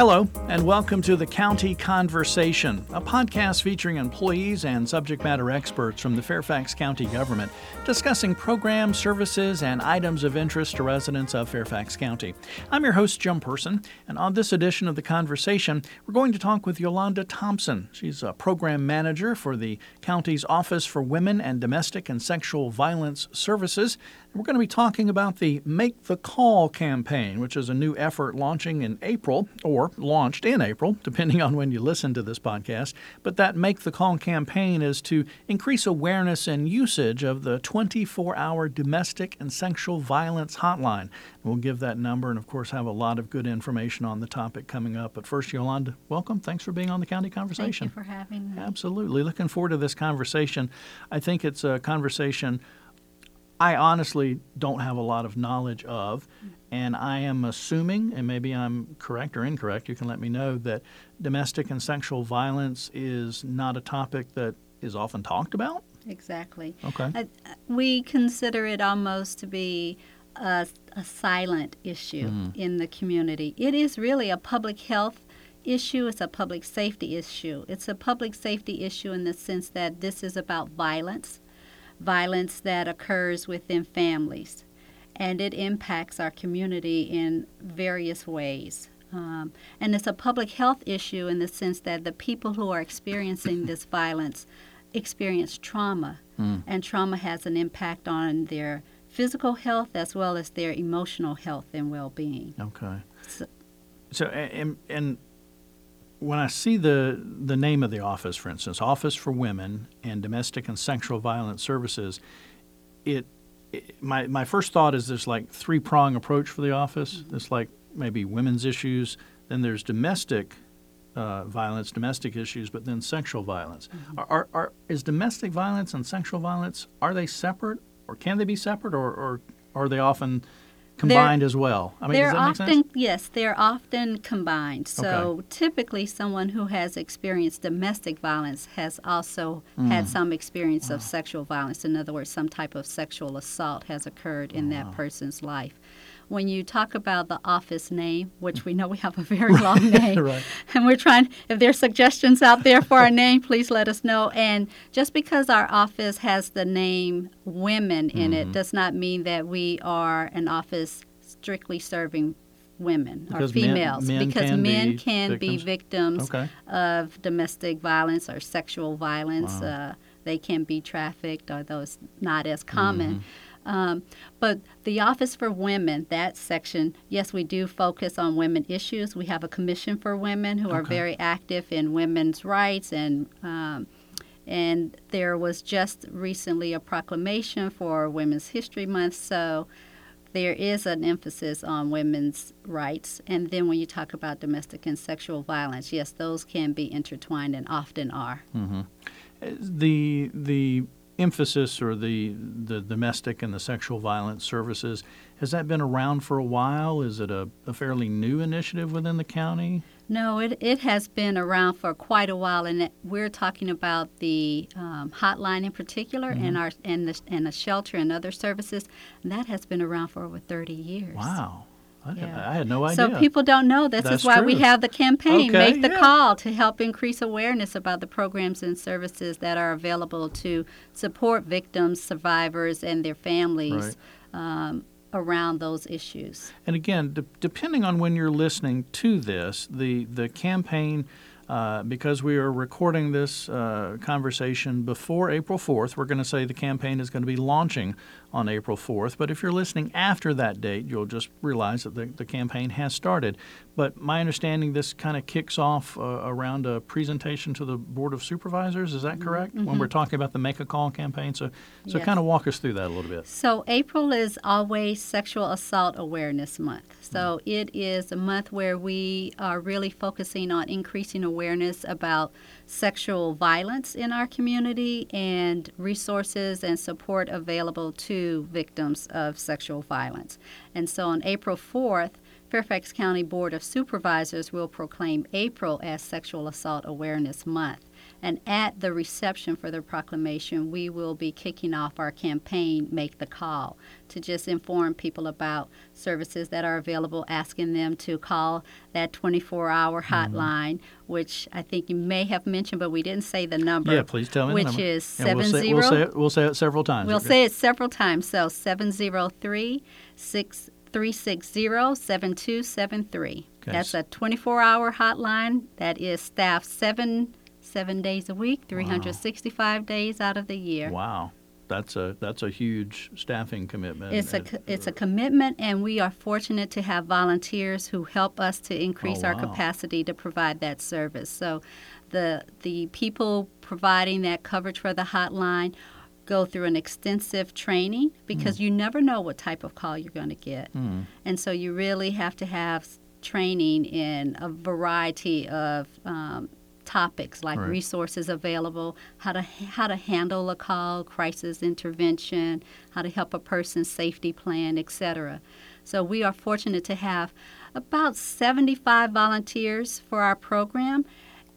Hello, and welcome to the County Conversation, a podcast featuring employees and subject matter experts from the Fairfax County government discussing programs, services, and items of interest to residents of Fairfax County. I'm your host, Jim Person, and on this edition of the Conversation, we're going to talk with Yolanda Thompson. She's a program manager for the county's Office for Women and Domestic and Sexual Violence Services. We're going to be talking about the Make the Call campaign, which is a new effort launching in April, or launched in April, depending on when you listen to this podcast. But that Make the Call campaign is to increase awareness and usage of the 24 hour domestic and sexual violence hotline. We'll give that number and, of course, have a lot of good information on the topic coming up. But first, Yolanda, welcome. Thanks for being on the County Conversation. Thank you for having me. Absolutely. Looking forward to this conversation. I think it's a conversation I honestly don't have a lot of knowledge of, and I am assuming, and maybe I'm correct or incorrect, you can let me know, that domestic and sexual violence is not a topic that is often talked about. Exactly. Okay. I, we consider it almost to be a, a silent issue Mm. in the community. It is really a public health issue, it's a public safety issue. It's a public safety issue in the sense that this is about violence, violence that occurs within families, and it impacts our community in various ways. Um, and it's a public health issue in the sense that the people who are experiencing this violence experience trauma, Mm. and trauma has an impact on their physical health as well as their emotional health and well being. Okay. So- So, and, and when I see the the name of the office, for instance, Office for Women and Domestic and Sexual Violence Services, it, it my my first thought is there's like three prong approach for the office. There's like maybe women's issues, then there's domestic. Uh, violence, domestic issues, but then sexual violence. Are, are, are is domestic violence and sexual violence are they separate, or can they be separate, or, or are they often combined as well? I mean, they're does that make often sense? yes, they're often combined. So Okay. typically, someone who has experienced domestic violence has also Mm. had some experience of sexual violence. In other words, some type of sexual assault has occurred in that person's life. When you talk about the office name, which we know we have a very long name, Right. and we're trying, if there's suggestions out there for our name, please let us know. And just because our office has the name women in Mm-hmm. it does not mean that we are an office strictly serving women Because or females. men because can men be can be victims? victims Okay. of domestic violence or sexual violence. Wow. Uh, they can be trafficked, although it's not as common. Mm-hmm. Um, but the Office for Women, that section, yes, we do focus on women issues. We have a commission for women who are very active in women's rights and. Um, and there was just recently a proclamation for Women's History Month, so there is an emphasis on women's rights. And then when you talk about domestic and sexual violence, yes, those can be intertwined and often are. the the emphasis or the the domestic and the sexual violence services has that been around for a while? Is it a, a fairly new initiative within the county? No, it, it has been around for quite a while, and it, we're talking about the um, hotline in particular, and our and the and the shelter and other services. That has been around for over thirty years. Wow, I, Yeah. I had no idea. So people don't know. This That's is why we have the campaign, Okay, make the yeah. call to help increase awareness about the programs and services that are available to support victims, survivors, and their families um, around those issues. And again, de- depending on when you're listening to this, the the campaign, uh, because we are recording this uh, conversation before April 4th, we're going to say the campaign is going to be launching on April 4th. But if you're listening after that date, you'll just realize that the, the campaign has started. But my understanding, this kind of kicks off uh, around a presentation to the Board of Supervisors. Is that mm-hmm. correct? When mm-hmm. we're talking about the Make a Call campaign, so so Yes. kind of walk us through that a little bit. So, April is always Sexual Assault Awareness Month. Mm. So, it is a month where we are really focusing on increasing awareness about sexual violence in our community and resources and support available to victims of sexual violence. And so, on April 4th, Fairfax County Board of Supervisors will proclaim April as Sexual Assault Awareness Month. And at the reception for the proclamation, we will be kicking off our campaign, Make the Call, to just inform people about services that are available, asking them to call that 24 hour Mm-hmm. hotline, which I think you may have mentioned, but we didn't say the number. Yeah, please tell me. Which is And we'll say, 70. we'll, say it, we'll say it several times. We'll Okay. say it several times. So 703 360 7273. Okay. That's a 24 hour hotline that is staffed seven seven days a week, 365 days out of the year. Wow, that's a that's a huge staffing commitment. It's a it's a commitment, and we are fortunate to have volunteers who help us to increase Oh, our wow. capacity to provide that service. So, the the people providing that coverage for the hotline go through an extensive training because you never know what type of call you're going to get, Hmm. and so you really have to have training in a variety of um, topics like Right. resources available, how to how to handle a call, crisis intervention, how to help a person's safety plan, etc. So we are fortunate to have about 75 volunteers for our program,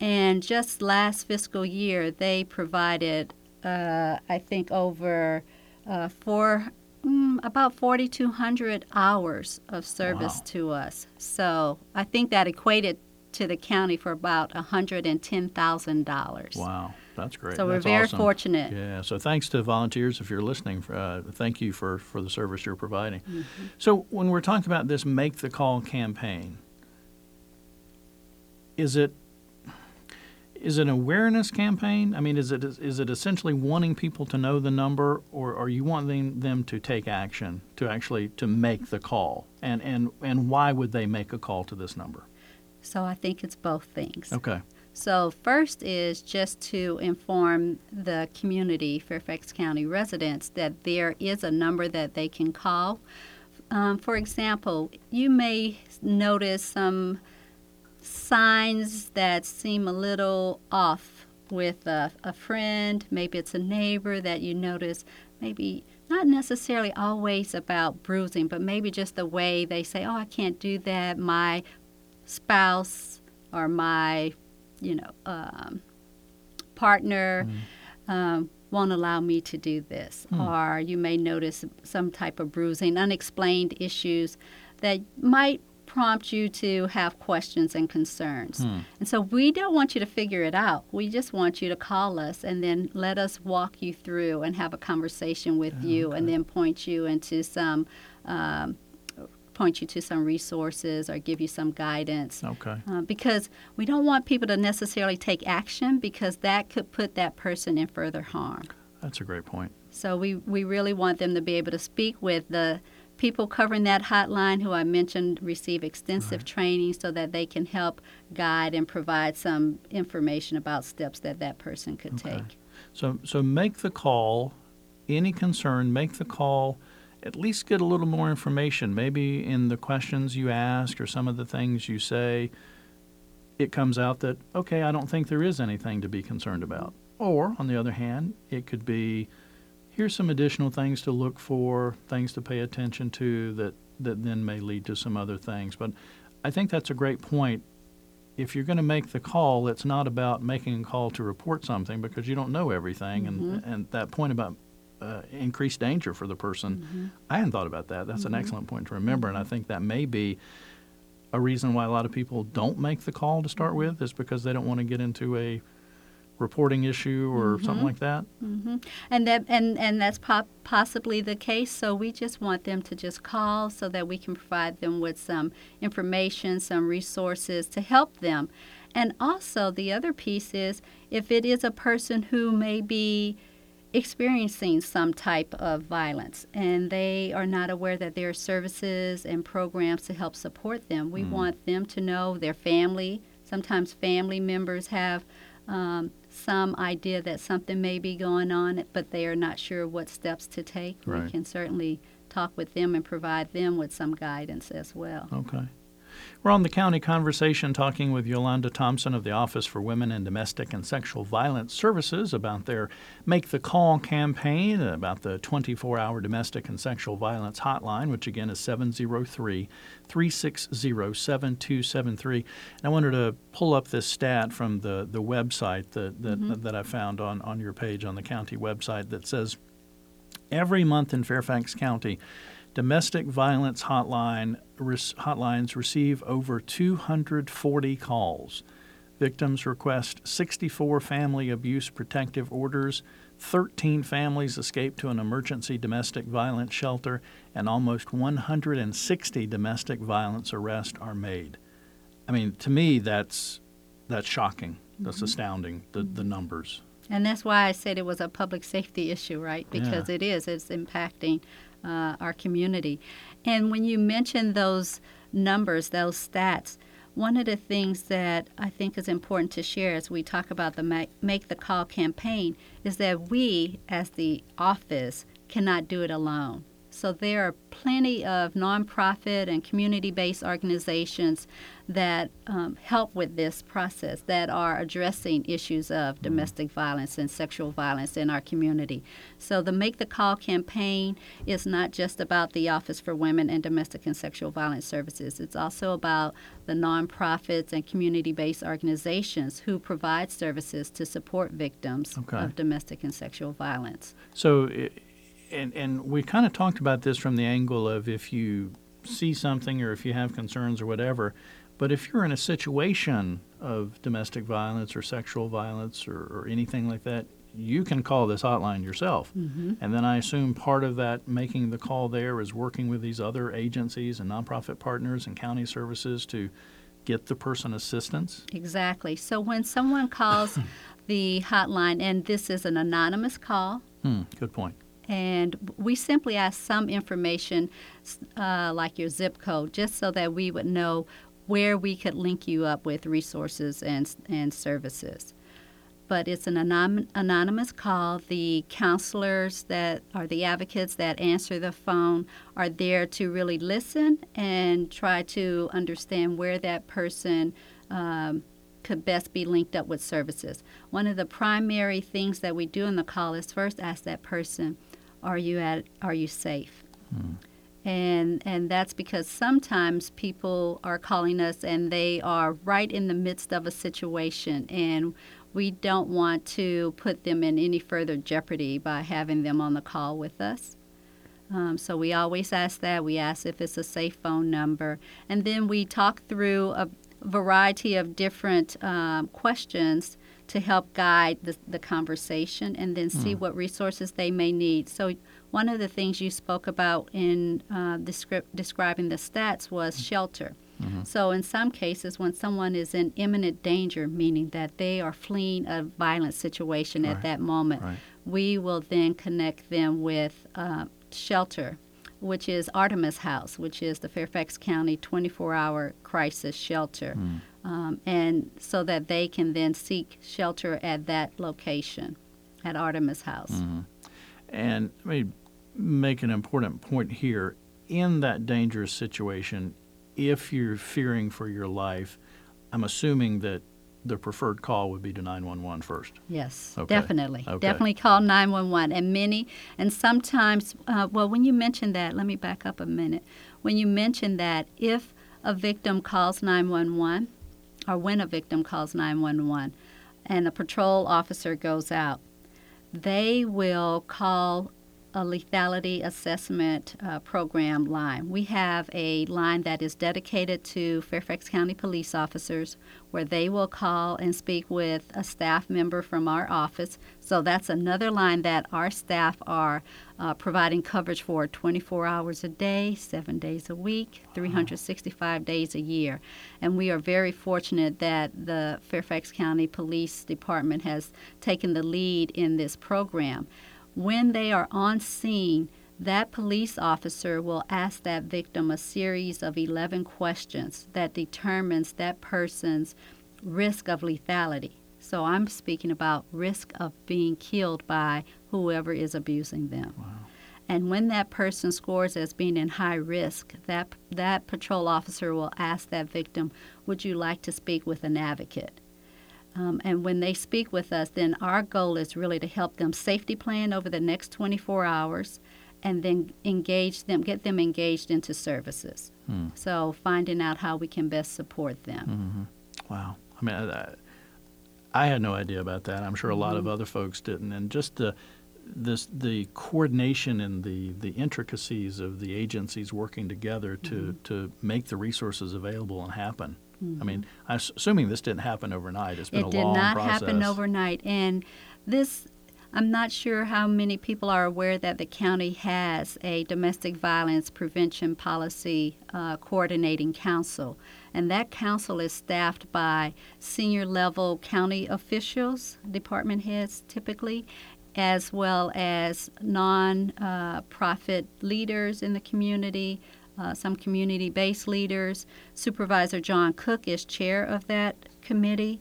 and just last fiscal year they provided, uh, I think, over uh, four. Mm, about 4,200 hours of service Wow. to us. So I think that equated to the county for about $110,000. Wow, that's great. So we're very awesome. fortunate. Yeah. So thanks to volunteers if you're listening. Uh, thank you for for the service you're providing. Mm-hmm. So when we're talking about this "Make the Call" campaign, is it is it an awareness campaign? I mean, is it is it essentially wanting people to know the number, or are you wanting them to take action to actually to make the call? And and and why would they make a call to this number? So I think it's both things. Okay. So, first is just to inform the community, Fairfax County residents, that there is a number that they can call. Um, for example, you may notice some signs that seem a little off with a, a friend. Maybe it's a neighbor that you notice, maybe not necessarily always about bruising, but maybe just the way they say, Oh, I can't do that. My spouse or my you know, um, partner um, won't allow me to do this. Or you may notice some type of bruising, unexplained issues that might prompt you to have questions and concerns. And so we don't want you to figure it out. We just want you to call us and then let us walk you through and have a conversation with you and then point you into some. Um, point you to some resources or give you some guidance Okay. uh, because we don't want people to necessarily take action because that could put that person in further harm. That's a great point. So we, we really want them to be able to speak with the people covering that hotline who I mentioned receive extensive training so that they can help guide and provide some information about steps that that person could Okay. take. So, so make the call. Any concern, make the call. At least get a little more information. Maybe in the questions you ask or some of the things you say, it comes out that, okay, I don't think there is anything to be concerned about. Or, on the other hand, it could be, here's some additional things to look for, things to pay attention to that, that then may lead to some other things. But I think that's a great point if you're going to make the call, it's not about making a call to report something because you don't know everything. And, mm-hmm. and that point about uh, increased danger for the person, mm-hmm. I hadn't thought about that. That's an mm-hmm. excellent point to remember. And I think that may be a reason why a lot of people don't make the call to start with, is because they don't want to get into a reporting issue or mm-hmm. something like that. And that and and that's po- possibly the case. So we just want them to just call so that we can provide them with some information, some resources to help them. And also the other piece is if it is a person who may be experiencing some type of violence and they are not aware that there are services and programs to help support them, we want them to know their family. Sometimes family members have um, some idea that something may be going on, but they are not sure what steps to take. Right. We can certainly talk with them and provide them with some guidance as well. Okay. We're on the county conversation talking with Yolanda Thompson of the Office for Women and Domestic and Sexual Violence Services about their Make the Call campaign, about the 24 hour domestic and sexual violence hotline, which again is 703 360 7273. And I wanted to pull up this stat from the, the website that, that, mm-hmm. that I found on, on your page on the county website that says every month in Fairfax County, domestic violence hotline res, hotlines receive over 240 calls. Victims request 64 family abuse protective orders, 13 families escape to an emergency domestic violence shelter, and almost 160 domestic violence arrests are made. I mean, to me, that's that's shocking. That's mm-hmm. astounding. The the numbers. And that's why I said it was a public safety issue, right? Because yeah. it is. It's impacting uh, our community. And when you mention those numbers, those stats, one of the things that I think is important to share as we talk about the Make the Call campaign is that we, as the office, cannot do it alone. So there are plenty of nonprofit and community based organizations that um, help with this process that are addressing issues of mm-hmm. domestic violence and sexual violence in our community. So the Make the Call campaign is not just about the Office for Women and Domestic and Sexual Violence Services, it's also about the nonprofits and community based organizations who provide services to support victims okay. of domestic and sexual violence. So, it- and and we kind of talked about this from the angle of if you see something or if you have concerns or whatever, but if you're in a situation of domestic violence or sexual violence or, or anything like that, you can call this hotline yourself. Mm-hmm. And then I assume part of that making the call there is working with these other agencies and nonprofit partners and county services to get the person assistance? Exactly. So when someone calls the hotline, and this is an anonymous call. Hmm, good point and we simply ask some information uh, like your zip code just so that we would know where we could link you up with resources and, and services but it's an anon- anonymous call. The counselors that are the advocates that answer the phone are there to really listen and try to understand where that person um, could best be linked up with services. One of the primary things that we do in the call is first ask that person, are you at are you safe? Hmm. and and that's because sometimes people are calling us and they are right in the midst of a situation and we don't want to put them in any further jeopardy by having them on the call with us. Um, so we always ask that. We ask if it's a safe phone number. And then we talk through a variety of different um, questions to help guide the, the conversation and then see mm. what resources they may need. So, one of the things you spoke about in uh, descri- describing the stats was hmm. shelter. Mm-hmm. So, in some cases, when someone is in imminent danger, meaning that they are fleeing a violent situation right. at that moment, right. we will then connect them with uh, shelter which is Artemis House, which is the Fairfax County 24 hour crisis shelter. Mm um, and so that they can then seek shelter at that location, at Artemis House. Mm-hmm. And let me make an important point here. In that dangerous situation, if you're fearing for your life, I'm assuming that the preferred call would be to 911 first. Yes, okay. definitely. Okay. Definitely call 911. And many, and sometimes, uh, well, when you mention that, let me back up a minute. When you mention that, if a victim calls 911, or when a victim calls 911 and a patrol officer goes out, they will call a lethality assessment uh, program line. We have a line that is dedicated to Fairfax County police officers where they will call and speak with a staff member from our office. So that's another line that our staff are uh, providing coverage for 24 hours a day, seven days a week, 365 days a year. And we are very fortunate that the Fairfax County Police Department has taken the lead in this program when they are on scene, that police officer will ask that victim a series of 11 questions that determines that person's risk of lethality. So I'm speaking about risk of being killed by whoever is abusing them. Wow. And when that person scores as being in high risk, that, that patrol officer will ask that victim, Would you like to speak with an advocate? Um, and when they speak with us, then our goal is really to help them safety plan over the next 24 hours and then engage them, get them engaged into services. Hmm. So finding out how we can best support them. Mm-hmm. Wow. I mean, I, I, had no idea about that. I'm sure a lot mm-hmm. of other folks didn't. And just the this the coordination and the the intricacies of the agencies working together to mm-hmm. to make the resources available and happen. Mm-hmm. I mean, I'm assuming this didn't happen overnight. It's been it a long process. It did not happen overnight, and this. I'm not sure how many people are aware that the county has a domestic violence prevention policy uh, coordinating council, and that council is staffed by senior level county officials, department heads typically, as well as non uh, profit leaders in the community, uh, some community based leaders. Supervisor John Cook is chair of that committee.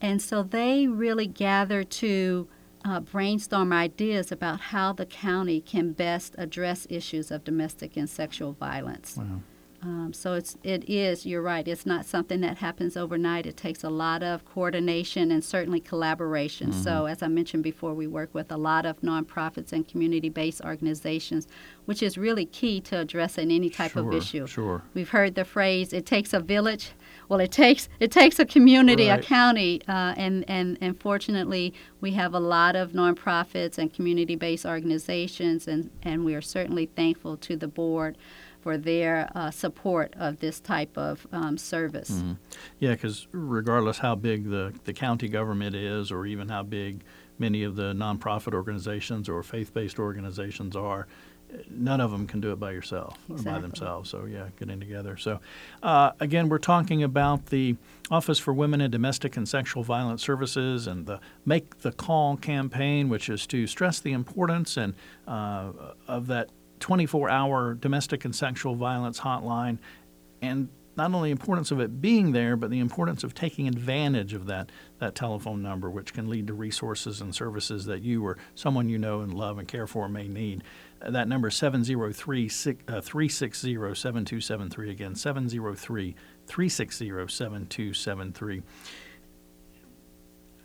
And so they really gather to uh, brainstorm ideas about how the county can best address issues of domestic and sexual violence. Wow. Um, so it's it is you're right. It's not something that happens overnight. It takes a lot of coordination and certainly collaboration. Mm-hmm. So as I mentioned before, we work with a lot of nonprofits and community-based organizations, which is really key to addressing any type sure, of issue. Sure. We've heard the phrase "it takes a village." Well, it takes it takes a community, right. a county, uh, and and and fortunately, we have a lot of nonprofits and community-based organizations, and and we are certainly thankful to the board for their uh, support of this type of um, service. Mm-hmm. Yeah, because regardless how big the, the county government is, or even how big many of the nonprofit organizations or faith based organizations are, none of them can do it by yourself exactly. or by themselves. So yeah, getting together. So uh, again, we're talking about the Office for Women in Domestic and Sexual Violence Services and the Make the Call campaign, which is to stress the importance and uh, of that 24 hour domestic and sexual violence hotline, and not only the importance of it being there, but the importance of taking advantage of that, that telephone number, which can lead to resources and services that you or someone you know and love and care for may need. Uh, that number is 703 360 7273. Again, 703 360 7273.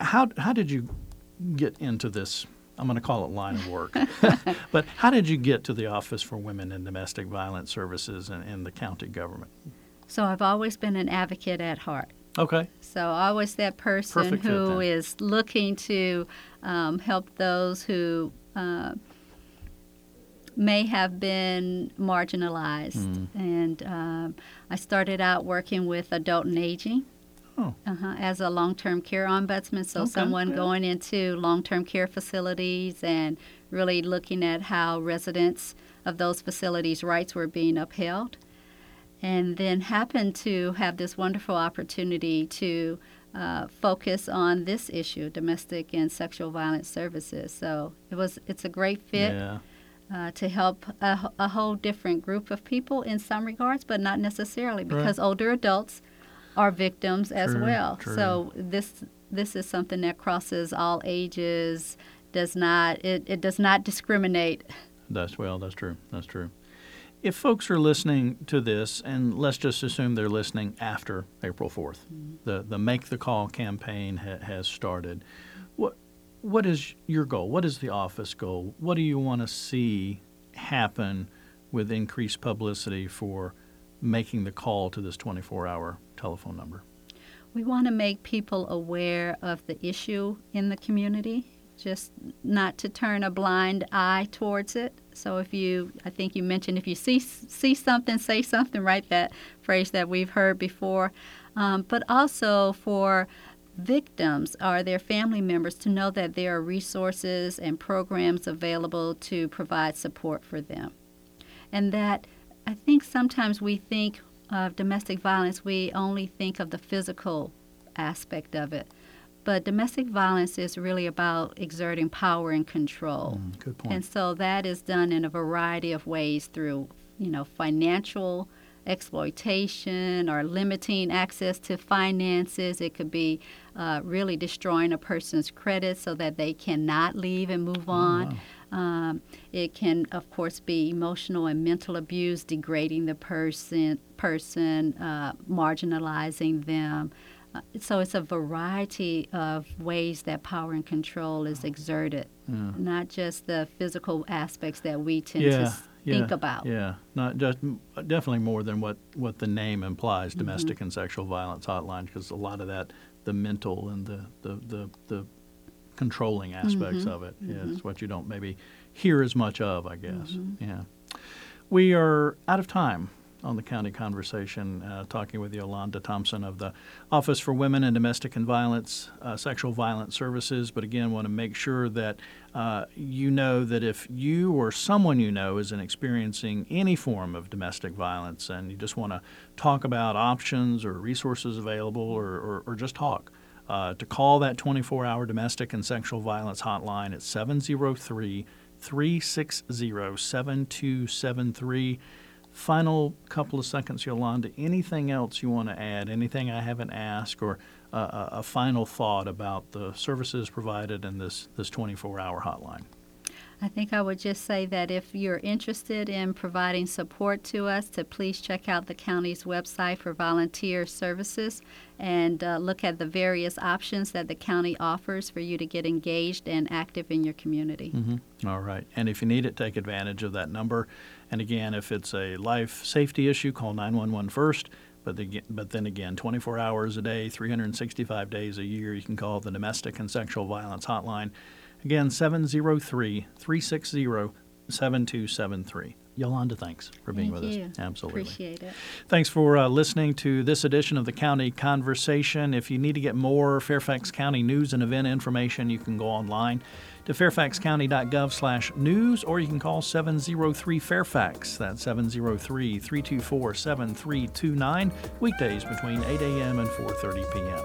How, how did you get into this I'm going to call it line of work. but how did you get to the Office for Women and Domestic Violence Services in, in the county government? So I've always been an advocate at heart. Okay. So I was that person Perfect who is looking to um, help those who uh, may have been marginalized. Mm. And um, I started out working with adult and aging. Oh. Uh-huh, as a long-term care ombudsman, so okay, someone going into long-term care facilities and really looking at how residents of those facilities' rights were being upheld, and then happened to have this wonderful opportunity to uh, focus on this issue, domestic and sexual violence services. So it was it's a great fit. Yeah. Uh, to help a, a, whole different group of people in some regards, but not necessarily because right. older adults are victims as true, well. True. So this this is something that crosses all ages. Does not it, it does not discriminate. That's well. That's true. That's true. If folks are listening to this, and let's just assume they're listening after April 4th, mm-hmm. the the Make the Call campaign ha- has started. What what is your goal? What is the office goal? What do you want to see happen with increased publicity for making the call to this 24-hour telephone number? We want to make people aware of the issue in the community, just not to turn a blind eye towards it. So if you, I think you mentioned, if you see see something, say something, right? That phrase that we've heard before, um, but also for victims or their family members to know that there are resources and programs available to provide support for them, and that I think sometimes we think of domestic violence, we only think of the physical aspect of it. But domestic violence is really about exerting power and control. Mm, good point. And so that is done in a variety of ways through, you know, financial exploitation or limiting access to finances. It could be uh, really destroying a person's credit so that they cannot leave and move oh, on. wow. Um, it can, of course, be emotional and mental abuse, degrading the person, person, uh, marginalizing them. Uh, so it's a variety of ways that power and control is exerted, Yeah. not just the physical aspects that we tend Yeah, to s- think about. Yeah, not just definitely more than what what the name implies, Mm-hmm. domestic and sexual violence hotline, because a lot of that, the mental and the the the, the controlling aspects Mm-hmm. of it is what you don't maybe hear as much of, I guess. Mm-hmm. Yeah, we are out of time on the county conversation, uh, talking with Yolanda Thompson of the Office for Women and Domestic and Violence, uh, Sexual Violence Services. But again, want to make sure that uh, you know that if you or someone you know is experiencing any form of domestic violence and you just want to talk about options or resources available or, or, or just talk, uh, to call that 24 hour domestic and sexual violence hotline at 703 360 7273 final couple of seconds, Yolanda. Anything else you want to add? Anything I haven't asked, or uh, a, final thought about the services provided in this this 24-hour hotline? I think I would just say that if you're interested in providing support to us, to please check out the county's website for volunteer services and uh, look at the various options that the county offers for you to get engaged and active in your community. Mm-hmm. All right. And if you need it, take advantage of that number. And again, if it's a life safety issue, call 911 first. But, the, but then again, 24 hours a day, 365 days a year, you can call the Domestic and Sexual Violence Hotline. Again, 703 360 7273. Yolanda, thanks for being Thank with you. us. Absolutely. Appreciate it. Thanks for uh, listening to this edition of the County Conversation. If you need to get more Fairfax County news and event information, you can go online to fairfaxcounty.gov slash news or you can call 703-FAIRFAX. That's 703-324-7329, weekdays between 8 a.m. and 4:30 p.m.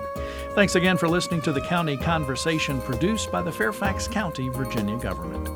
Thanks again for listening to the County Conversation, produced by the Fairfax County, Virginia government.